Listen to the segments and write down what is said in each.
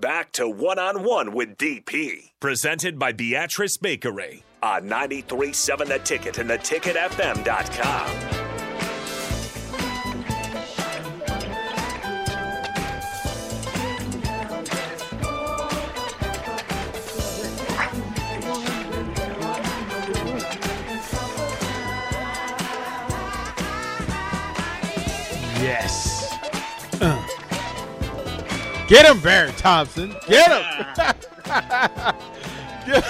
Back to one on one with DP. Presented by Beatrice Bakery on 937 The Ticket and theticketfm.com. Yes. Get him, Barry Thompson. Get him. Get,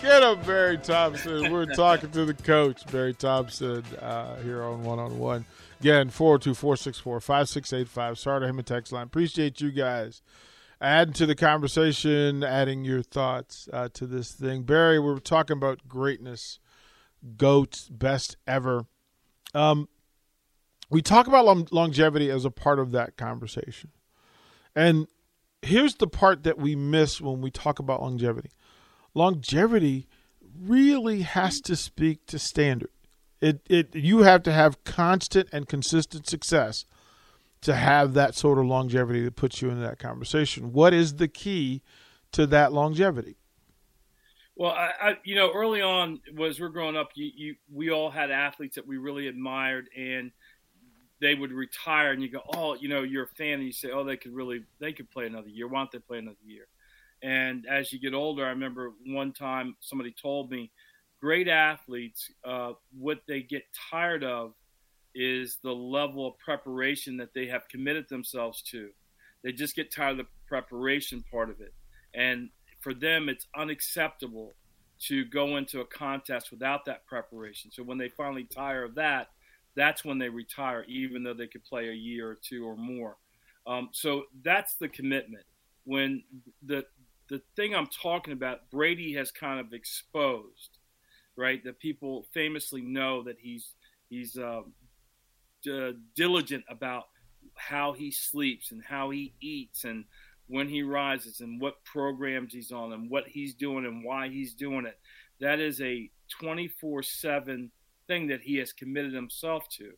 Get him, Barry Thompson. We're talking to the coach, Barry Thompson, uh, here on One on One. Again, 402 464 5685. Sorry to him a text line. Appreciate you guys adding to the conversation, adding your thoughts uh, to this thing. Barry, we are talking about greatness, GOAT, best ever. Um, we talk about long- longevity as a part of that conversation. And here's the part that we miss when we talk about longevity longevity really has to speak to standard. It, it you have to have constant and consistent success to have that sort of longevity that puts you in that conversation. What is the key to that longevity? Well, I, I, you know, early on was we're growing up, you, you, we all had athletes that we really admired, and they would retire, and you go, oh, you know, you're a fan, and you say, oh, they could really, they could play another year. Why don't they play another year? And as you get older, I remember one time somebody told me, great athletes, uh, what they get tired of is the level of preparation that they have committed themselves to. They just get tired of the preparation part of it. And for them, it's unacceptable to go into a contest without that preparation. So when they finally tire of that, that's when they retire, even though they could play a year or two or more. Um, so that's the commitment. When the the thing I'm talking about, Brady has kind of exposed, right? That people famously know that he's he's uh, d- diligent about how he sleeps and how he eats and when he rises and what programs he's on and what he's doing and why he's doing it. That is a 24 7 thing that he has committed himself to.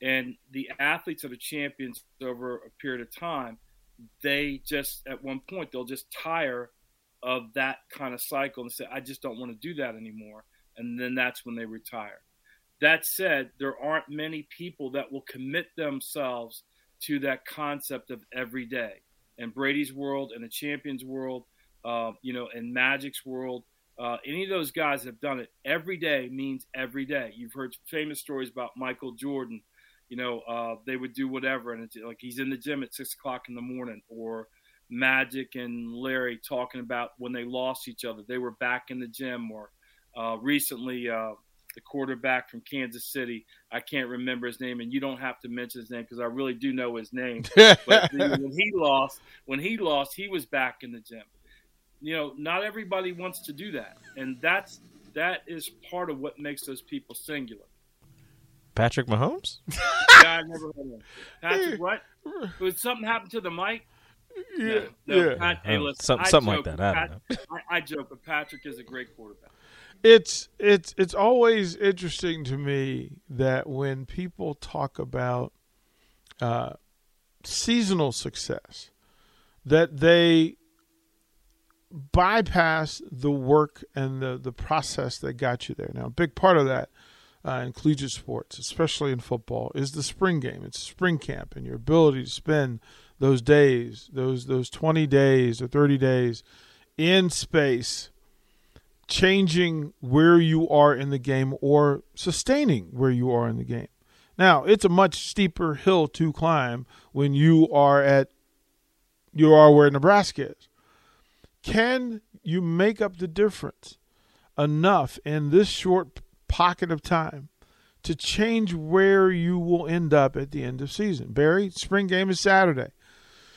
And the athletes that the champions over a period of time they just at one point they'll just tire of that kind of cycle and say, I just don't want to do that anymore. And then that's when they retire. That said, there aren't many people that will commit themselves to that concept of every day. In Brady's world, and the Champions world, uh, you know, in Magic's world, uh, any of those guys have done it. Every day means every day. You've heard famous stories about Michael Jordan you know, uh, they would do whatever, and it's like he's in the gym at six o'clock in the morning, or Magic and Larry talking about when they lost each other, they were back in the gym, or uh, recently uh, the quarterback from Kansas City, I can't remember his name, and you don't have to mention his name because I really do know his name. but when he lost, when he lost, he was back in the gym. You know, not everybody wants to do that, and that's that is part of what makes those people singular. Patrick Mahomes? yeah, I never heard of him. Patrick, what? Did something happen to the mic? Yeah, no, no, yeah. Pat, hey, Oh, listen, some- something like that. I don't Pat- I, I joke, but Patrick is a great quarterback. It's it's it's always interesting to me that when people talk about uh, seasonal success, that they bypass the work and the the process that got you there. Now, a big part of that uh, in collegiate sports, especially in football, is the spring game. It's spring camp and your ability to spend those days, those those 20 days or 30 days in space changing where you are in the game or sustaining where you are in the game. Now, it's a much steeper hill to climb when you are at you are where Nebraska is. Can you make up the difference enough in this short pocket of time to change where you will end up at the end of season? Barry, spring game is Saturday.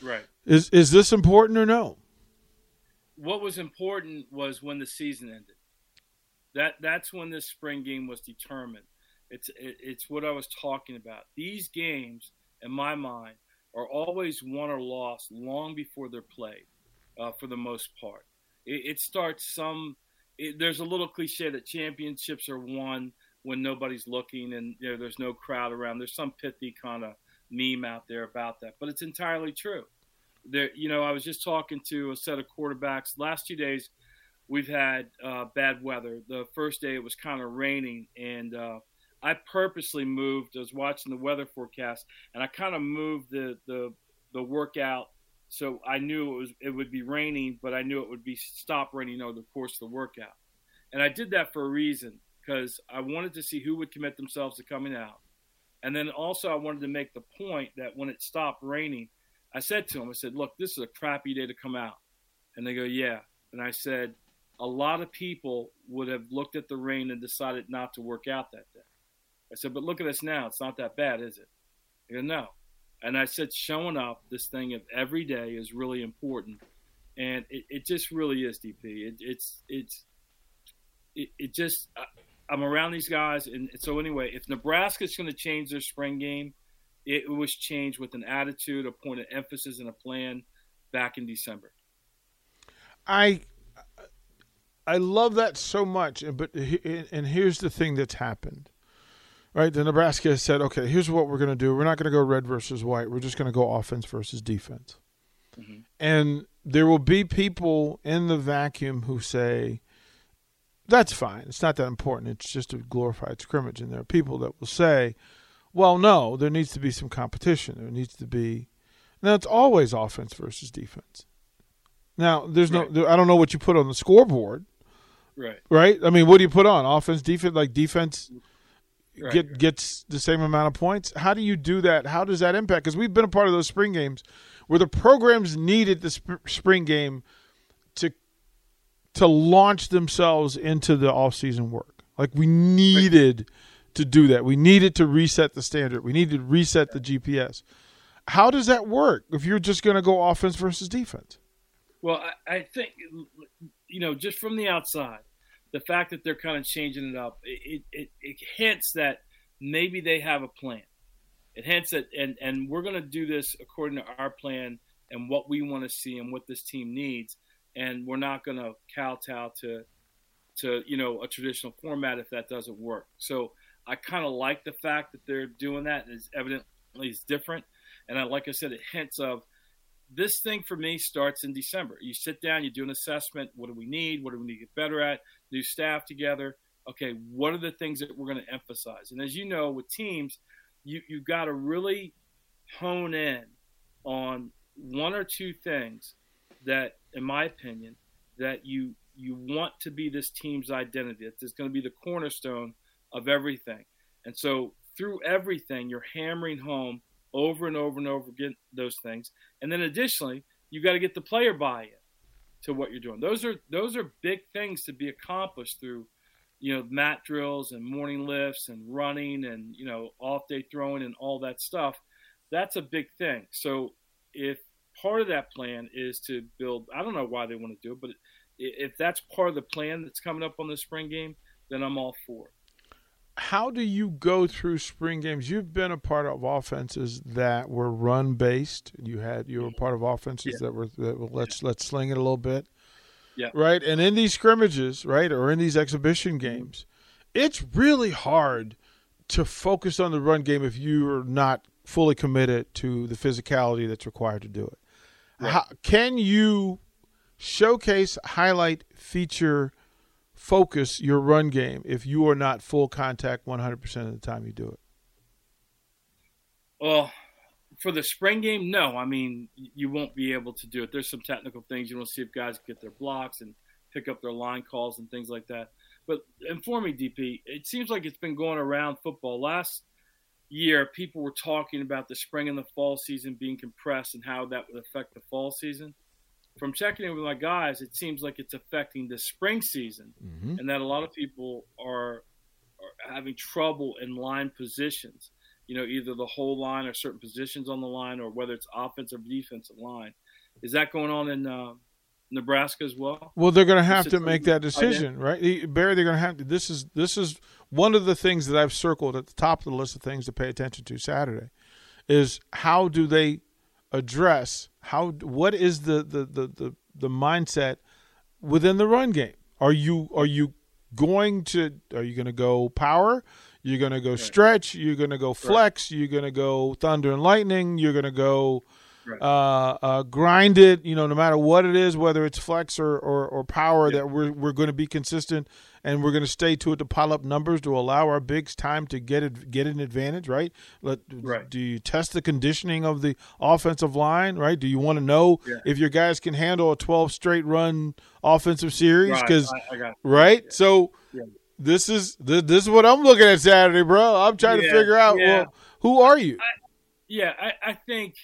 Right. Is is this important or no? What was important was when the season ended. That that's when this spring game was determined. It's it, it's what I was talking about. These games, in my mind, are always won or lost long before they're played, uh, for the most part. It, it starts some. It, there's a little cliche that championships are won when nobody's looking and you know, there's no crowd around. There's some pithy kind of meme out there about that, but it's entirely true. There, you know, I was just talking to a set of quarterbacks last two days. We've had uh, bad weather. The first day it was kind of raining, and uh, I purposely moved. I was watching the weather forecast, and I kind of moved the the the workout so I knew it was it would be raining, but I knew it would be stop raining over the course of the workout. And I did that for a reason because I wanted to see who would commit themselves to coming out. And then also I wanted to make the point that when it stopped raining, I said to them, I said, "Look, this is a crappy day to come out." And they go, "Yeah." And I said, "A lot of people would have looked at the rain and decided not to work out that day." I said, "But look at us now. It's not that bad, is it?" They go, "No." And I said, showing up this thing of every day is really important, and it, it just really is, DP. It, it's it's it, it just I'm around these guys, and so anyway, if Nebraska's going to change their spring game, it was changed with an attitude, a point of emphasis, and a plan back in December. I I love that so much, but and here's the thing that's happened right? The Nebraska said, okay, here's what we're going to do. We're not going to go red versus white. We're just going to go offense versus defense. Mm-hmm. And there will be people in the vacuum who say, that's fine. It's not that important. It's just a glorified scrimmage. And there are people that will say, well, no, there needs to be some competition. There needs to be. Now, it's always offense versus defense. Now, there's right. no, I don't know what you put on the scoreboard. Right. Right? I mean, what do you put on? Offense, defense, like defense right, get gets the same amount of points. How do you do that? How does that impact? Because we've been a part of those spring games where the programs needed the sp- spring game to to launch themselves into the off season work. Like we needed right. to do that. We needed to reset the standard. We needed to reset the GPS. How does that work if you're just going to go offense versus defense? Well, I, I think you know just from the outside the fact that they're kind of changing it up, it, it, it hints that maybe they have a plan. It hints that, and, and we're going to do this according to our plan and what we want to see and what this team needs. And we're not going to kowtow to, to, you know, a traditional format if that doesn't work. So I kind of like the fact that they're doing that. It's evidently it's different. And I, like I said, it hints of this thing for me starts in December. You sit down, you do an assessment. What do we need? What do we need to get better at? New staff together. Okay, what are the things that we're going to emphasize? And as you know, with teams, you you've got to really hone in on one or two things that, in my opinion, that you you want to be this team's identity. It's going to be the cornerstone of everything. And so through everything, you're hammering home over and over and over again those things. And then additionally, you got to get the player buy-in to what you're doing. Those are those are big things to be accomplished through, you know, mat drills and morning lifts and running and you know off day throwing and all that stuff. That's a big thing. So if part of that plan is to build, I don't know why they want to do it, but if that's part of the plan that's coming up on the spring game, then I'm all for it how do you go through spring games? You've been a part of offenses that were run based. You had you were part of offenses yeah. that were that were, let's yeah. let's sling it a little bit. Yeah. Right. And in these scrimmages, right, or in these exhibition mm-hmm. games, it's really hard to focus on the run game if you are not fully committed to the physicality that's required to do it. Right. How, can you showcase, highlight, feature focus your run game if you are not full contact 100% of the time you do it? Well, for the spring game, no. I mean, you won't be able to do it. There's some technical things you to see if guys get their blocks and pick up their line calls and things like that. But inform me, DP. It seems like it's been going around football. Last year, people were talking about the spring and the fall season being compressed and how that would affect the fall season from checking in with my guys, it seems like it's affecting the spring season, mm-hmm. and that a lot of people are, are having trouble in line positions. you know, either the whole line or certain positions on the line, or whether it's offensive or defensive line. Is that going on in uh, Nebraska as well? Well, they're going to have to make that decision, right? Barry, they're going to have to. This is this is one of the things that I've circled at the top of the list of things to pay attention to Saturday, is how do they address how what is the the the the, the mindset within the run game? Are you are you going to are you going to go power? You're going to go stretch. You're going to go flex. You're going to go thunder and lightning. You're going to go right. uh, uh, grind it. You know, no matter what it is, whether it's flex or or, or power, yeah. that we're we're going to be consistent and we're going to stay to it to pile up numbers to allow our bigs time to get it get an advantage. Right? Let, right. Do you test the conditioning of the offensive line? Right? Do you want to know yeah. if your guys can handle a 12 straight run offensive series? Because right, right, yeah. so. This is this, this, is what I'm looking at Saturday, bro. I'm trying to figure out well, who are you? I, yeah, I, I think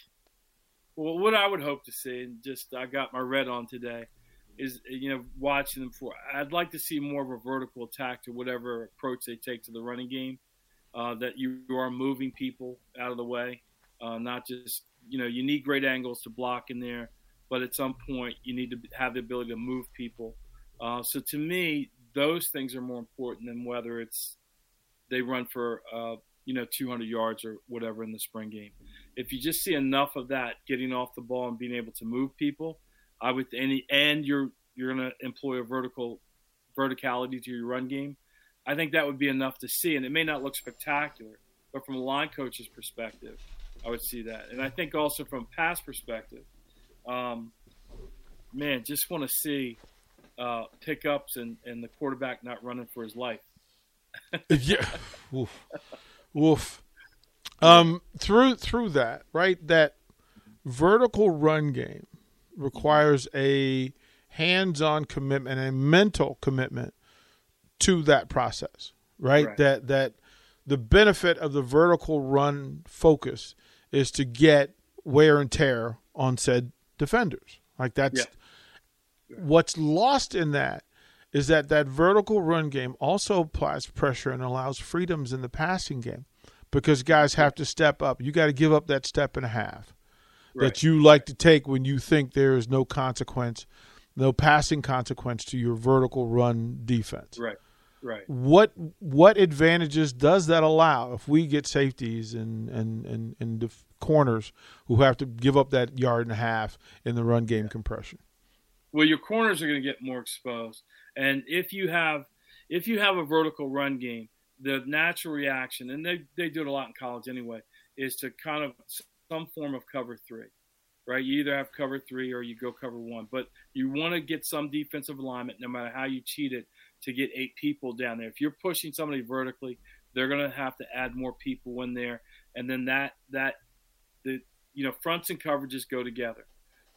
well, what I would hope to see, and just I got my red on today, is you know watching them for. I'd like to see more of a vertical attack to whatever approach they take to the running game. Uh, that you are moving people out of the way, uh, not just you know you need great angles to block in there, but at some point you need to have the ability to move people. Uh, so to me, those things are more important than whether it's they run for uh, you know 200 yards or whatever in the spring game. If you just see enough of that getting off the ball and being able to move people, I would any and you're you're going to employ a vertical verticality to your run game. I think that would be enough to see, and it may not look spectacular, but from a line coach's perspective, I would see that. And I think also from pass perspective, um, man, just want to see uh, pickups and, and the quarterback not running for his life. yeah. Oof. Oof. Um, through through that, right? That vertical run game requires a hands-on commitment and a mental commitment to that process, right? right? That that the benefit of the vertical run focus is to get wear and tear on said defenders. Like that's yeah. what's lost in that is that that vertical run game also applies pressure and allows freedoms in the passing game because guys have to step up. You got to give up that step and a half right. that you like to take when you think there is no consequence, no passing consequence to your vertical run defense. Right. Right. What what advantages does that allow if we get safeties and and and, and the corners who have to give up that yard and a half in the run game yeah. compression? Well, your corners are going to get more exposed, and if you have if you have a vertical run game, the natural reaction, and they, they do it a lot in college anyway, is to kind of some form of cover three, right? You either have cover three or you go cover one, but you want to get some defensive alignment, no matter how you cheat it, to get eight people down there. If you're pushing somebody vertically, they're going to have to add more people in there, and then that that the you know fronts and coverages go together.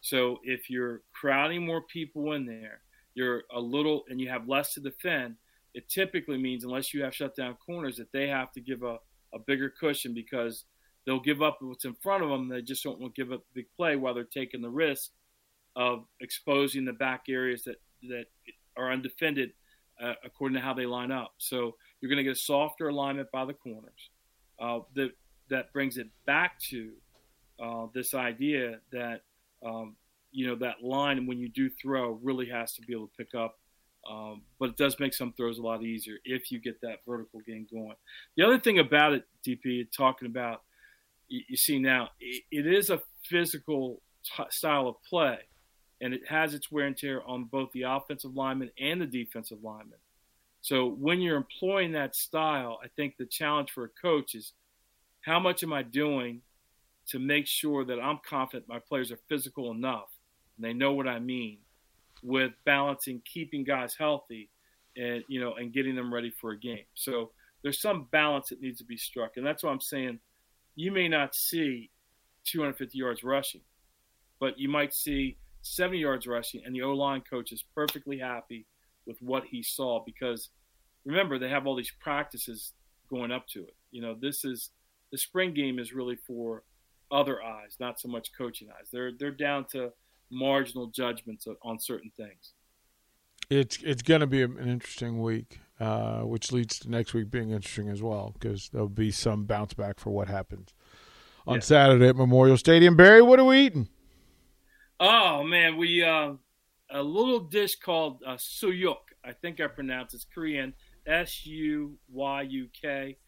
So if you're crowding more people in there, you're a little and you have less to defend it typically means unless you have shut down corners that they have to give a, a bigger cushion because they'll give up what's in front of them. They just don't want to give up the big play while they're taking the risk of exposing the back areas that, that are undefended uh, according to how they line up. So you're going to get a softer alignment by the corners. Uh, that that brings it back to uh, this idea that um, you know that line when you do throw really has to be able to pick up um, but it does make some throws a lot easier if you get that vertical game going. The other thing about it, DP, talking about, you, see now, it, is a physical style of play, and it has its wear and tear on both the offensive lineman and the defensive lineman. So when you're employing that style, I think the challenge for a coach is how much am I doing to make sure that I'm confident my players are physical enough and they know what I mean with balancing keeping guys healthy and you know and getting them ready for a game. So there's some balance that needs to be struck, and that's why I'm saying you may not see 250 yards rushing, but you might see 70 yards rushing, and the O line coach is perfectly happy with what he saw because remember they have all these practices going up to it. You know, this is the spring game is really for other eyes, not so much coaching eyes. They're they're down to marginal judgments on certain things. It's it's going to be an interesting week. Uh, which leads to next week being interesting as well because there'll be some bounce back for what happens on Yeah. Saturday at Memorial Stadium. Barry, what are we eating? Oh man, we uh, a little dish called uh, suyuk. I think I pronounce it's Korean. S U Y U K.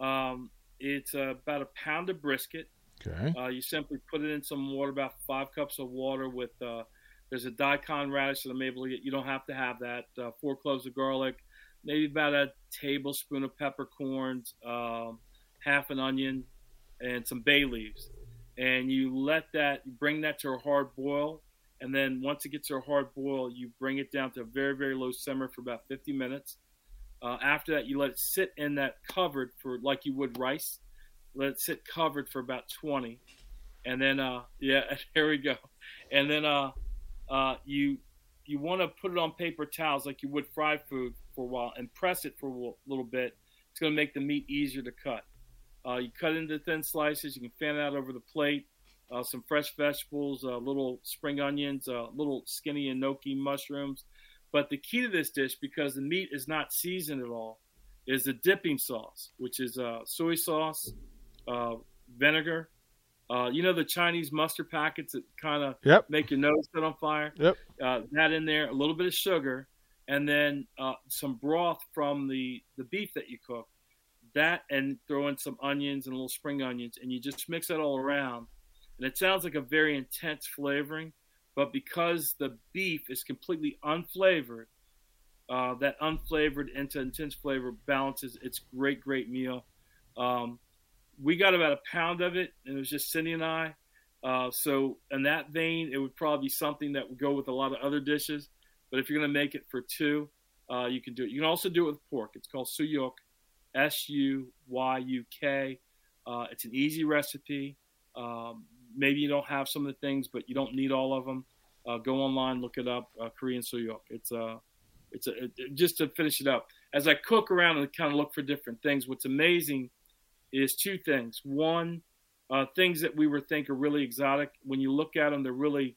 Um, it's uh, about a pound of brisket. Okay. Uh, you simply put it in some water, about five cups of water with. Uh, there's a daikon radish that I'm able to get. You don't have to have that. Uh, four cloves of garlic, maybe about a tablespoon of peppercorns, um, half an onion, and some bay leaves. And you let that, you bring that to a hard boil. And then once it gets to a hard boil, you bring it down to a very, very low simmer for about 50 minutes. Uh, after that, you let it sit in that covered for like you would rice. Let it sit covered for about 20. And then, uh, yeah, here we go. And then uh, uh, you you want to put it on paper towels like you would fried food for a while and press it for a little bit. It's going to make the meat easier to cut. Uh, you cut into thin slices. You can fan it out over the plate. Uh, some fresh vegetables, uh, little spring onions, uh, little skinny enoki mushrooms. But the key to this dish, because the meat is not seasoned at all, is the dipping sauce, which is uh, soy sauce, uh, vinegar. Uh, you know the Chinese mustard packets that kind of Yep. make your nose set on fire. Yep. Uh, that in there, a little bit of sugar, and then uh, some broth from the the beef that you cook. That and throw in some onions and little spring onions, and you just mix that all around. And it sounds like a very intense flavoring, but because the beef is completely unflavored, uh, that unflavored into intense flavor balances. It's great, great meal. Um, we got about a pound of it, and it was just Cindy and I. Uh, so in that vein, it would probably be something that would go with a lot of other dishes. But if you're going to make it for two, uh, you can do it. You can also do it with pork. It's called suyuk, S U Y U K. Uh, it's an easy recipe. Um, maybe you don't have some of the things, but you don't need all of them. Uh, go online, look it up. Uh, Korean suyuk. It's a, it's a. It, just to finish it up, as I cook around and kind of look for different things. What's amazing is two things. One, uh, things that we would think are really exotic. When you look at them, they're really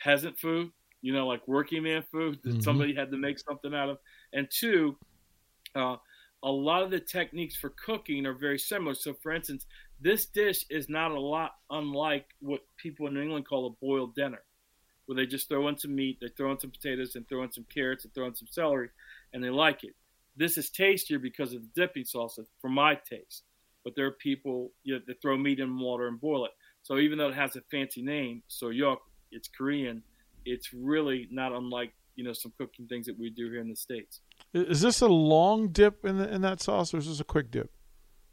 peasant food. You know, like working man food that Mhm. somebody had to make something out of. And two, uh, a lot of the techniques for cooking are very similar. So, for instance, this dish is not a lot unlike what people in New England call a boiled dinner, where they just throw in some meat, they throw in some potatoes, and throw in some carrots, and throw in some celery, and they like it. This is tastier because of the dipping sauce, for my taste. But there are people you know, that throw meat in water and boil it. So even though it has a fancy name, soyok, it's Korean. It's really not unlike you know some cooking things that we do here in the states. Is this a long dip in the, in that sauce, or is this a quick dip?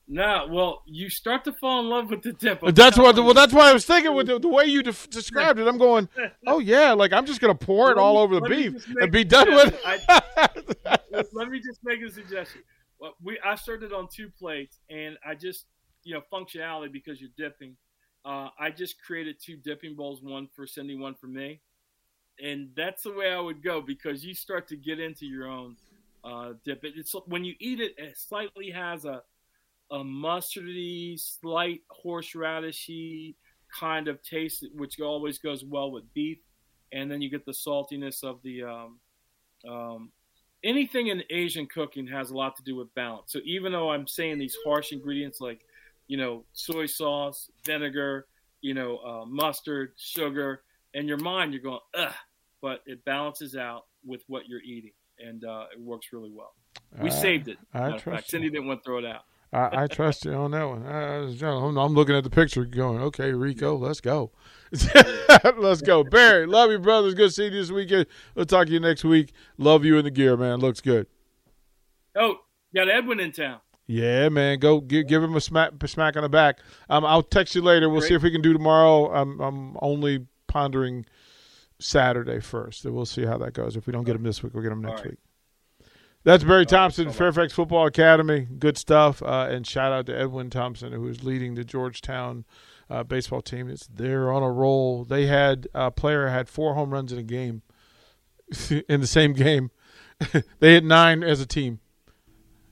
No, well, you start to fall in love with the dip. I'm That's what. Well, that's why I was thinking with the, the way you def- described it. I'm going, oh yeah, like I'm just gonna pour it all over the beef and be done with it. let, let me just make a suggestion. Well, we I served it on two plates, and I just you know functionality because you're dipping. Uh, I just created two dipping bowls, one for Cindy, one for me, and that's the way I would go because you start to get into your own uh, dip. It, it's when you eat it, it slightly has a a mustardy, slight horseradishy kind of taste, which always goes well with beef, and then you get the saltiness of the um, um, anything in Asian cooking has a lot to do with balance. So even though I'm saying these harsh ingredients like, you know, soy sauce, vinegar, you know, uh, mustard, sugar, in your mind you're going, ugh, but it balances out with what you're eating, and uh, it works really well. We saved it. I trust. Cindy didn't want to throw it out. I, I trust you on that one. Uh, I'm, I'm looking at the picture, going, okay, Rico, let's go, let's go. Barry, love you, brothers. Good seeing you this weekend. We'll talk to you next week. Love you in the gear, man. Looks good. Oh, got Edwin in town. Yeah, man. Go give, give him a smack, a smack on the back. Um, I'll text you later. We'll see if we can do tomorrow. I'm I'm only pondering Saturday first. So we'll see how that goes. If we don't get them this week, we'll get them next All right. week. That's Barry Thompson, Fairfax Football Academy. Good stuff. Uh, and shout out to Edwin Thompson, who is leading the Georgetown uh, baseball team. It's they're on a roll. They had a player had four home runs in a game, in the same game. they hit nine as a team.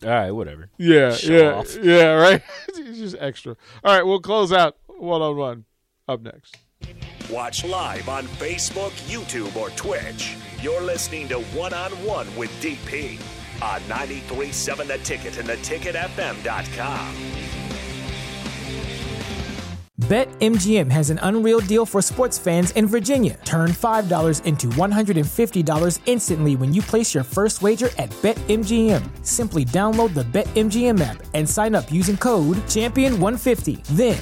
All right, whatever. Yeah, Show yeah, off. yeah. Right. it's just extra. All right, we'll close out one on one. Up next. Watch live on Facebook, YouTube, or Twitch. You're listening to One on One with DP on 93.7 The Ticket and theticketfm.com. BetMGM has an unreal deal for sports fans in Virginia. Turn $5 into $150 instantly when you place your first wager at BetMGM. Simply download the BetMGM app and sign up using code Champion150. Then,